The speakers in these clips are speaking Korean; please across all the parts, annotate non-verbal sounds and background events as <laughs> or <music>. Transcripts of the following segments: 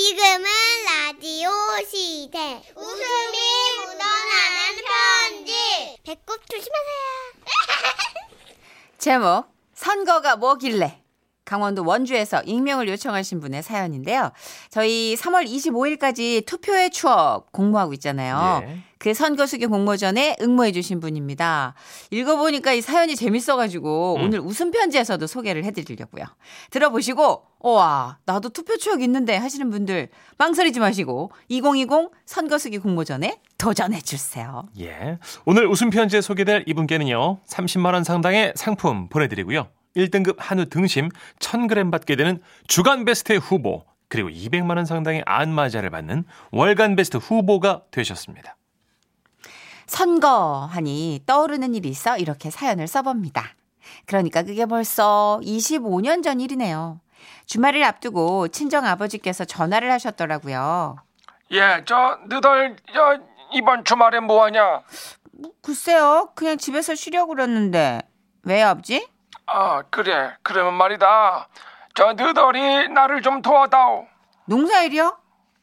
지금은 라디오 시대. 웃음이 묻어나는 편지. 배꼽 조심하세요. <laughs> 제목 선거가 뭐길래 강원도 원주에서 익명을 요청하신 분의 사연인데요. 저희 3월 25일까지 투표의 추억 공모하고 있잖아요. 예. 그 선거 수기 공모전에 응모해 주신 분입니다. 읽어보니까 이 사연이 재밌어가지고 음. 오늘 웃음 편지에서도 소개를 해드리려고요. 들어보시고 와 나도 투표 추억 있는데 하시는 분들 망설이지 마시고 2020 선거 수기 공모전에 도전해 주세요. 예. 오늘 웃음 편지에 소개될 이분께는요. 30만 원 상당의 상품 보내드리고요. 1등급 한우 등심 1000g 받게 되는 주간 베스트 후보 그리고 200만 원 상당의 안마자를 받는 월간 베스트 후보가 되셨습니다. 선거 하니 떠오르는 일이 있어 이렇게 사연을 써봅니다. 그러니까 그게 벌써 25년 전 일이네요. 주말을 앞두고 친정 아버지께서 전화를 하셨더라고요. 예, 저 너들 저 이번 주말에 뭐 하냐? 글쎄요, 그냥 집에서 쉬려고 그랬는데 왜요, 아버지? 아, 그래. 그러면 말이다. 저 너들이 나를 좀 도와다오. 농사일이요?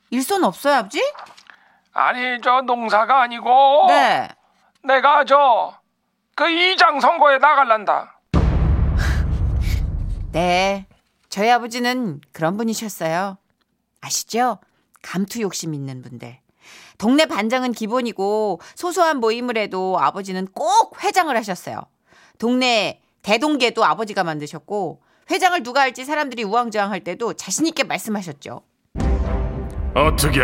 일손 없어요, 아버지? 아니, 저 농사가 아니고 네. 내가 저 그 이장 선거에 나갈란다. <laughs> 네. 저희 아버지는 그런 분이셨어요. 아시죠? 감투 욕심 있는 분들. 동네 반장은 기본이고 소소한 모임을 해도 아버지는 꼭 회장을 하셨어요. 동네 대동계도 아버지가 만드셨고 회장을 누가 할지 사람들이 우왕좌왕할 때도 자신 있게 말씀하셨죠. 어떻게?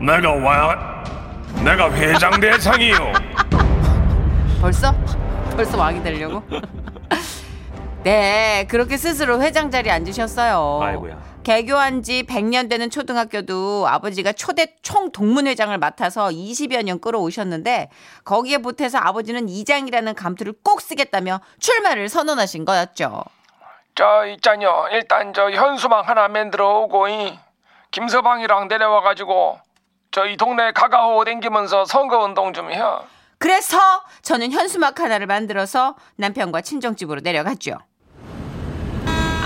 내가 와 내가 회장 대상이요. <laughs> 벌써? 벌써 왕이 되려고? <laughs> 네, 그렇게 스스로 회장 자리에 앉으셨어요. 아이고야. 개교한 지 100년 되는 초등학교도 아버지가 초대 총 동문회장을 맡아서 20여 년 끌어오셨는데 거기에 보태서 아버지는 이장이라는 감투를 꼭 쓰겠다며 출마를 선언하신 거였죠. 저 있잖요. 일단 저 현수막 하나 만들어 오고 이 김서방이랑 내려와 가지고 저희 동네 가가호 댕기면서 선거 운동 좀 해. 그래서 저는 현수막 하나를 만들어서 남편과 친정집으로 내려갔죠.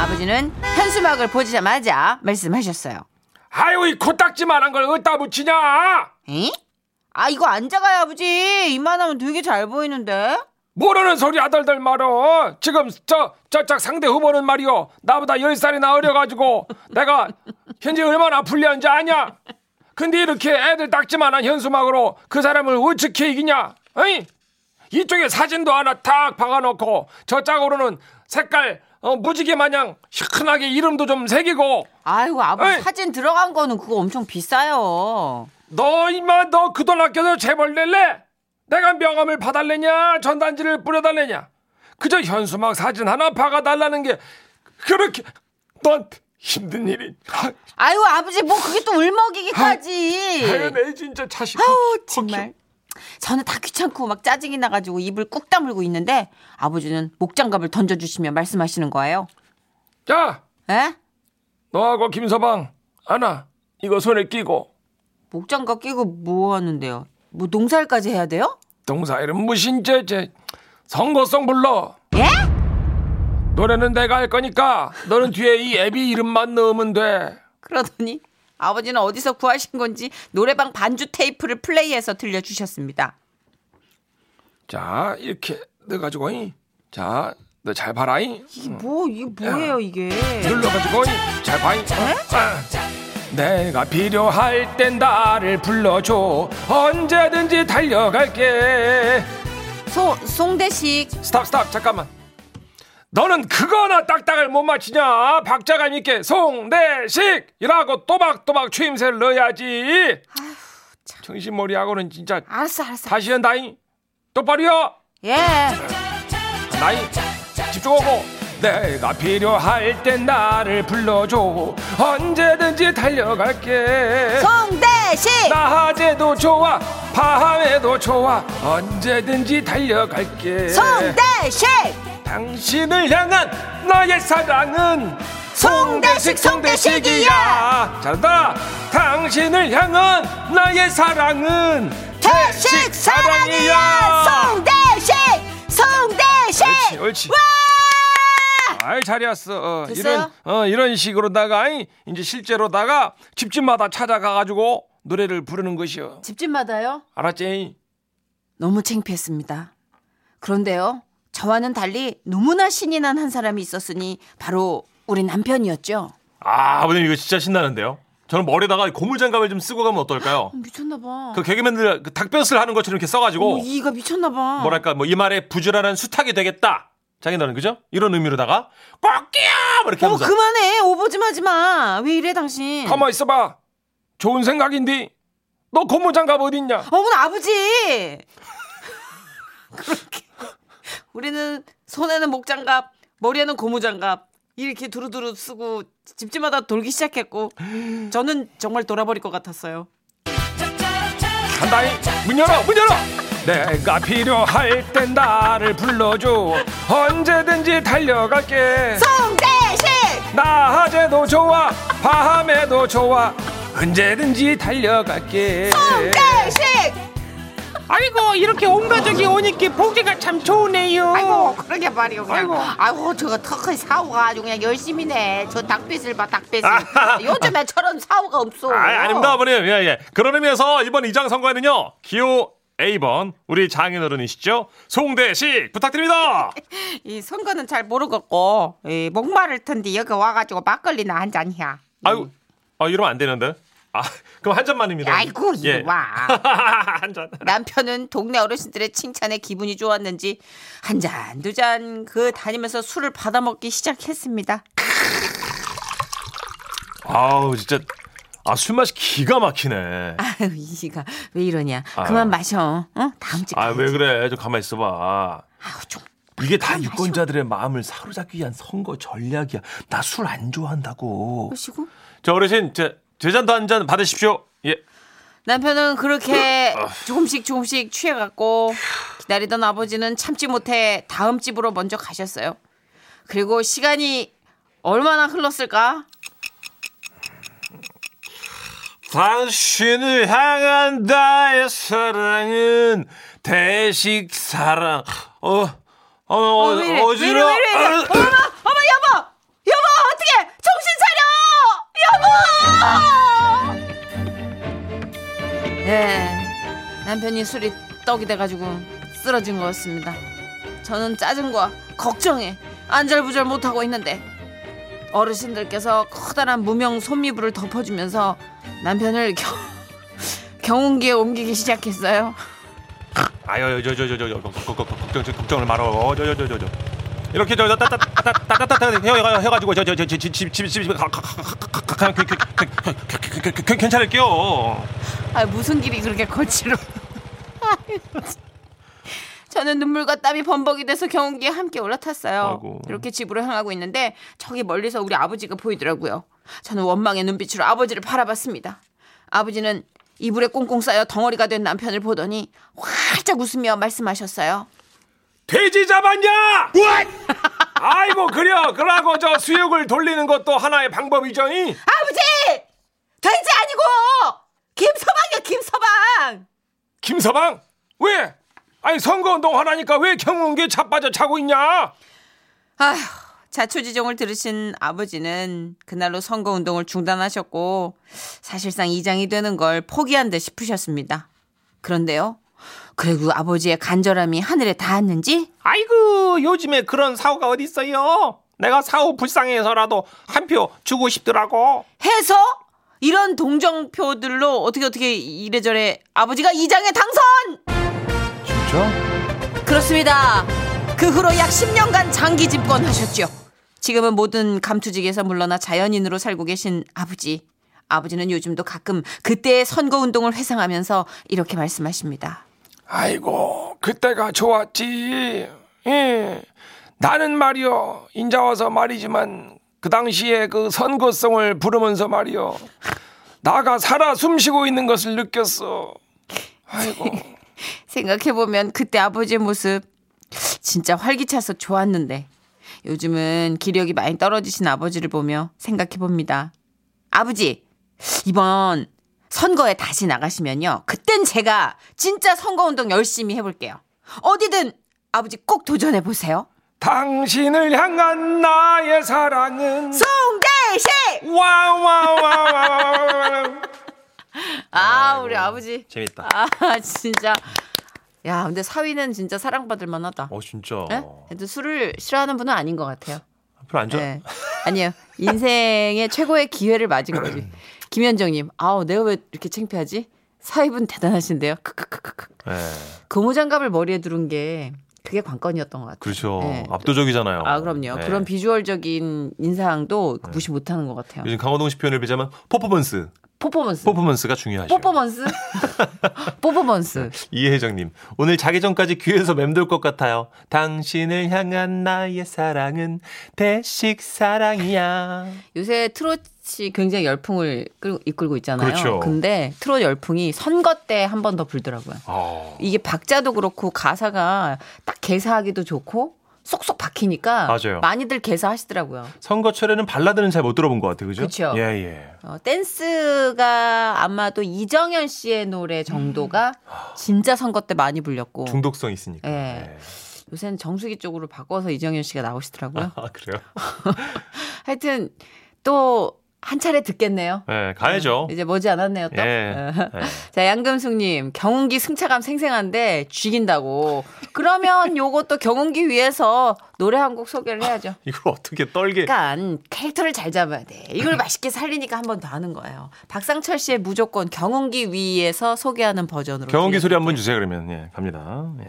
아버지는 현수막을 보자마자 말씀하셨어요. 아유 이 코딱지만한 걸 어디다 붙이냐? 에? 아 이거 안 작아요 아버지 이만하면 되게 잘 보이는데 모르는 소리 아들들 말어. 지금 저 저짝 상대 후보는 말이요. 나보다 열 살이나 어려가지고 내가 현재 얼마나 불리한지 아냐? 근데 이렇게 애들 딱지만한 현수막으로 그 사람을 어떻게 이기냐? 어이? 이쪽에 사진도 하나 탁 박아놓고 저짝으로는 색깔 어, 무지개 마냥 시큰하게 이름도 좀 새기고. 아이고 아버지 에이. 사진 들어간 거는 그거 엄청 비싸요. 너 임마 너 그 돈 아껴서 재벌 낼래? 내가 명함을 봐달래냐? 전단지를 뿌려달래냐? 그저 현수막 사진 하나 박아달라는 게 그렇게 넌 힘든 일이 아, 아이고 아버지 뭐 그게 또 울먹이기까지. 아유 내 진짜 자식. 아우 정말 저는 다 귀찮고 막 짜증이 나가지고 입을 꾹 다물고 있는데 아버지는 목장갑을 던져주시며 말씀하시는 거예요. 자 에? 너하고 김서방 하나 이거 손에 끼고. 목장갑 끼고 뭐 하는데요? 뭐 농사일까지 해야 돼요? 동사 이름 무슨 제제 선거송 불러. 예? 노래는 내가 할 거니까 너는 뒤에 이 애비 이름만 넣으면 돼. 그러더니 아버지는 어디서 구하신 건지 노래방 반주 테이프를 플레이해서 들려주셨습니다. 자 이렇게 넣어가지고 자 너 잘 봐라잉? 이게 뭐 이게 뭐예요 이게? 눌러가지고 잘 봐잉? 아. 내가 필요할 땐 나를 불러줘. 언제든지 달려갈게. 소 송대식. 스탑 스탑 잠깐만 너는 그거나 딱딱을 못 맞히냐? 박자감 있게 송대식! 이라고 또박또박 추임새를 넣어야지. 정신머리하고는 진짜 알았어 알았어. 다시 한다잉 똑바로요. 예. 나이 집중하고. 내가 필요할 땐 나를 불러줘. 언제든지 달려갈게. 송대식. 낮에도 좋아 밤에도 좋아. 언제든지 달려갈게. 송대식. 당신을 향한 나의 사랑은 송대식, 송대식이야 잘한다 당신을 향한 나의 사랑은 대식 사랑이야. 송대식. 송대식. 옳지 옳지 와! 아이 잘했어. 어? 이런 어 이런 식으로다가 아이, 이제 실제로다가 집집마다 찾아가 가지고 노래를 부르는 것이요. 집집마다요? 알았지? 너무 창피했습니다. 그런데요, 저와는 달리 너무나 신이 난 한 사람이 있었으니 바로 우리 남편이었죠. 아, 아버님 이거 진짜 신나는데요. 저는 머리에다가 고물장갑을 좀 쓰고 가면 어떨까요? 미쳤나봐. 그 개그맨들 그 닭뼈슬 하는 것처럼 이렇게 써가지고 이가 미쳤나봐. 뭐랄까 뭐 이 말에 부지런한 수탉이 되겠다. 장인어른 그죠? 이런 의미로다가 꺾이야 이렇게 어, 하면서 그만해. 오버 좀 하지 마. 왜 이래, 당신? 가만 있어봐. 좋은 생각인데 너 고무장갑 어딨냐? 어머나, 아버지! <laughs> 그렇게. 우리는 손에는 목장갑, 머리에는 고무장갑, 이렇게 두루두루 쓰고 집집마다 돌기 시작했고, 저는 정말 돌아버릴 것 같았어요. 간다이 문 열어 문 열어 내가 필요할 땐 나를 불러줘 언제든지 달려갈게 송대식! 낮에도 좋아 밤에도 좋아 언제든지 달려갈게 송대식! 아이고 이렇게 온 가족이 오니까 보기가 참 좋으네요. 아이고, 그러게 말이요. 아이고. 아이고, 저거 터크 사오가 아주 그냥 열심히네. 저 닭빛을 봐, 닭빛을. <laughs> 요즘에 저런 사오가 없어. 아, 아닙니다 아버님 예, 예. 그런 의미에서 이번 이장 선거에는요 기호 A번 우리 장인어른이시죠 송대식 부탁드립니다 <laughs> 이 선거는 잘 모르겠고 이 목마를 텐데 여기 와가지고 막걸리나 한 잔이야. 아유 아 이러면 안 되는데 아 그럼 한 잔만입니다 아이고 이리 예. 와. <laughs> 한 잔 남편은 동네 어르신들의 칭찬에 기분이 좋았는지 한 잔 두 잔 그 다니면서 술을 받아 먹기 시작했습니다. 아우 진짜 아 술 맛이 기가 막히네 아유 이가 왜 이러냐? 아유. 그만 마셔. 어 다음 주. 아 왜 그래 좀 가만 있어 봐 아우 좀. 이게 다 유권자들의 마음을 사로잡기 위한 선거 전략이야 나 술 안 좋아한다고 보시고 저 어르신 제, 제 잔도 한 잔 받으십시오 예 남편은 그렇게 <laughs> 조금씩 조금씩 취해갔고 기다리던 아버지는 참지 못해 다음 집으로 먼저 가셨어요. 그리고 시간이 얼마나 흘렀을까? 당신을 향한 나의 사랑은 대식 사랑. 어, 어, 어, 어? 어 지러. 왜 남편이 술이 떡이 돼가지고 쓰러진 거였습니다. 저는 짜증과 걱정에 안절부절 못하고 있는데 어르신들께서 커다란 무명 솜미부를 덮어주면서 남편을 겨, 경운기에 옮기기 시작했어요. 아유 저저저저 걱정 걱정을 말어 저저저저 이렇게 저 따따따따따따 해가지고 저저저집집집집 가가가가가 괜찮을게요. 아 무슨 길이 그렇게 거칠어? 참. <laughs> 저는 눈물과 땀이 범벅이 돼서 경운기에 함께 올라탔어요. 아이고. 이렇게 집으로 향하고 있는데 저기 멀리서 우리 아버지가 보이더라고요. 저는 원망의 눈빛으로 아버지를 바라봤습니다. 아버지는 이불에 꽁꽁 쌓여 덩어리가 된 남편을 보더니 활짝 웃으며 말씀하셨어요. 돼지 잡았냐? <laughs> 아이고 그려 그러고 저 수육을 돌리는 것도 하나의 방법이죠. 이? 아버지! 돼지 아니고 김서방이야 김서방! 김서방 왜? 아니 선거운동 하라니까 왜 경운기에 자빠져 자고 있냐? 아휴, 자초지종을 들으신 아버지는 그날로 선거운동을 중단하셨고 사실상 이장이 되는 걸 포기한 듯 싶으셨습니다. 그런데요. 그리고 아버지의 간절함이 하늘에 닿았는지 아이고 요즘에 그런 사고가 어디 있어요? 내가 사후 불쌍해서라도 한 표 주고 싶더라고. 해서 이런 동정표들로 어떻게 어떻게 이래저래 아버지가 이장에 당선! 진짜? 그렇습니다. 그 후로 약 10년간 장기 집권하셨죠. 지금은 모든 감투직에서 물러나 자연인으로 살고 계신 아버지. 아버지는 요즘도 가끔 그때의 선거 운동을 회상하면서 이렇게 말씀하십니다. 아이고 그때가 좋았지. 예. 나는 말이요 인자 와서 말이지만 그 당시에 그 선거성을 부르면서 말이요 나가 살아 숨쉬고 있는 것을 느꼈어. 아이고 <laughs> 생각해보면 그때 아버지의 모습 진짜 활기차서 좋았는데 요즘은 기력이 많이 떨어지신 아버지를 보며 생각해봅니다. 아버지, 이번 선거에 다시 나가시면요. 그땐 제가 진짜 선거운동 열심히 해볼게요. 어디든 아버지 꼭 도전해보세요. 당신을 향한 나의 사랑은 송대식 와와와와와 아 우리 아버지 재밌다 아 진짜 야 근데 사위는 진짜 사랑받을 만하다 어 진짜 네? 그래도 술을 싫어하는 분은 아닌 것 같아요 별로 안 좋아 네. 아니에요 인생의 최고의 기회를 맞은 거지 김현정님 아우 내가 왜 이렇게 창피하지 사위분 대단하신데요 크크크크크 네. 고무장갑을 머리에 두른 게 그게 관건이었던 것 같아요. 그렇죠. 네. 압도적이잖아요. 아 그럼요. 네. 그런 비주얼적인 인상도 네. 무시 못하는 것 같아요. 요즘 강호동 씨 표현을 빌자면 퍼포먼스. 퍼포먼스. 퍼포먼스가 중요하죠. 퍼포먼스? <laughs> 퍼포먼스. 이혜정님, 오늘 자기 전까지 귀에서 맴돌 것 같아요. 당신을 향한 나의 사랑은 대식 사랑이야. 요새 트롯이 굉장히 열풍을 이끌고 있잖아요. 그렇죠. 근데 트롯 열풍이 선거 때 한 번 더 불더라고요. 오. 이게 박자도 그렇고 가사가 딱 개사하기도 좋고 쏙쏙 박히니까 맞아요. 많이들 개사하시더라고요. 선거철에는 발라드는 잘 못 들어본 것 같아요. 그죠? 그렇죠. 예, 예. 어, 댄스가 아마도 이정현 씨의 노래 정도가 진짜 선거 때 많이 불렸고 중독성 있으니까. 예. 예. 요새는 정수기 쪽으로 바꿔서 이정현 씨가 나오시더라고요. 아, 그래요? <laughs> 하여튼 또 한 차례 듣겠네요. 네, 가야죠. 네, 이제 머지 않았네요, 또. 네, 네. 자, 양금숙님, 경운기 승차감 생생한데 죽인다고. 그러면 요것도 경운기 위해서 노래 한 곡 소개를 해야죠. <laughs> 이걸 어떻게 떨게. 그러니까 캐릭터를 잘 잡아야 돼. 이걸 맛있게 살리니까 한 번 더 하는 거예요. 박상철 씨의 무조건 경운기 위에서 소개하는 버전으로. 경운기 소리 한 번 주세요, 그러면. 예, 갑니다. 예.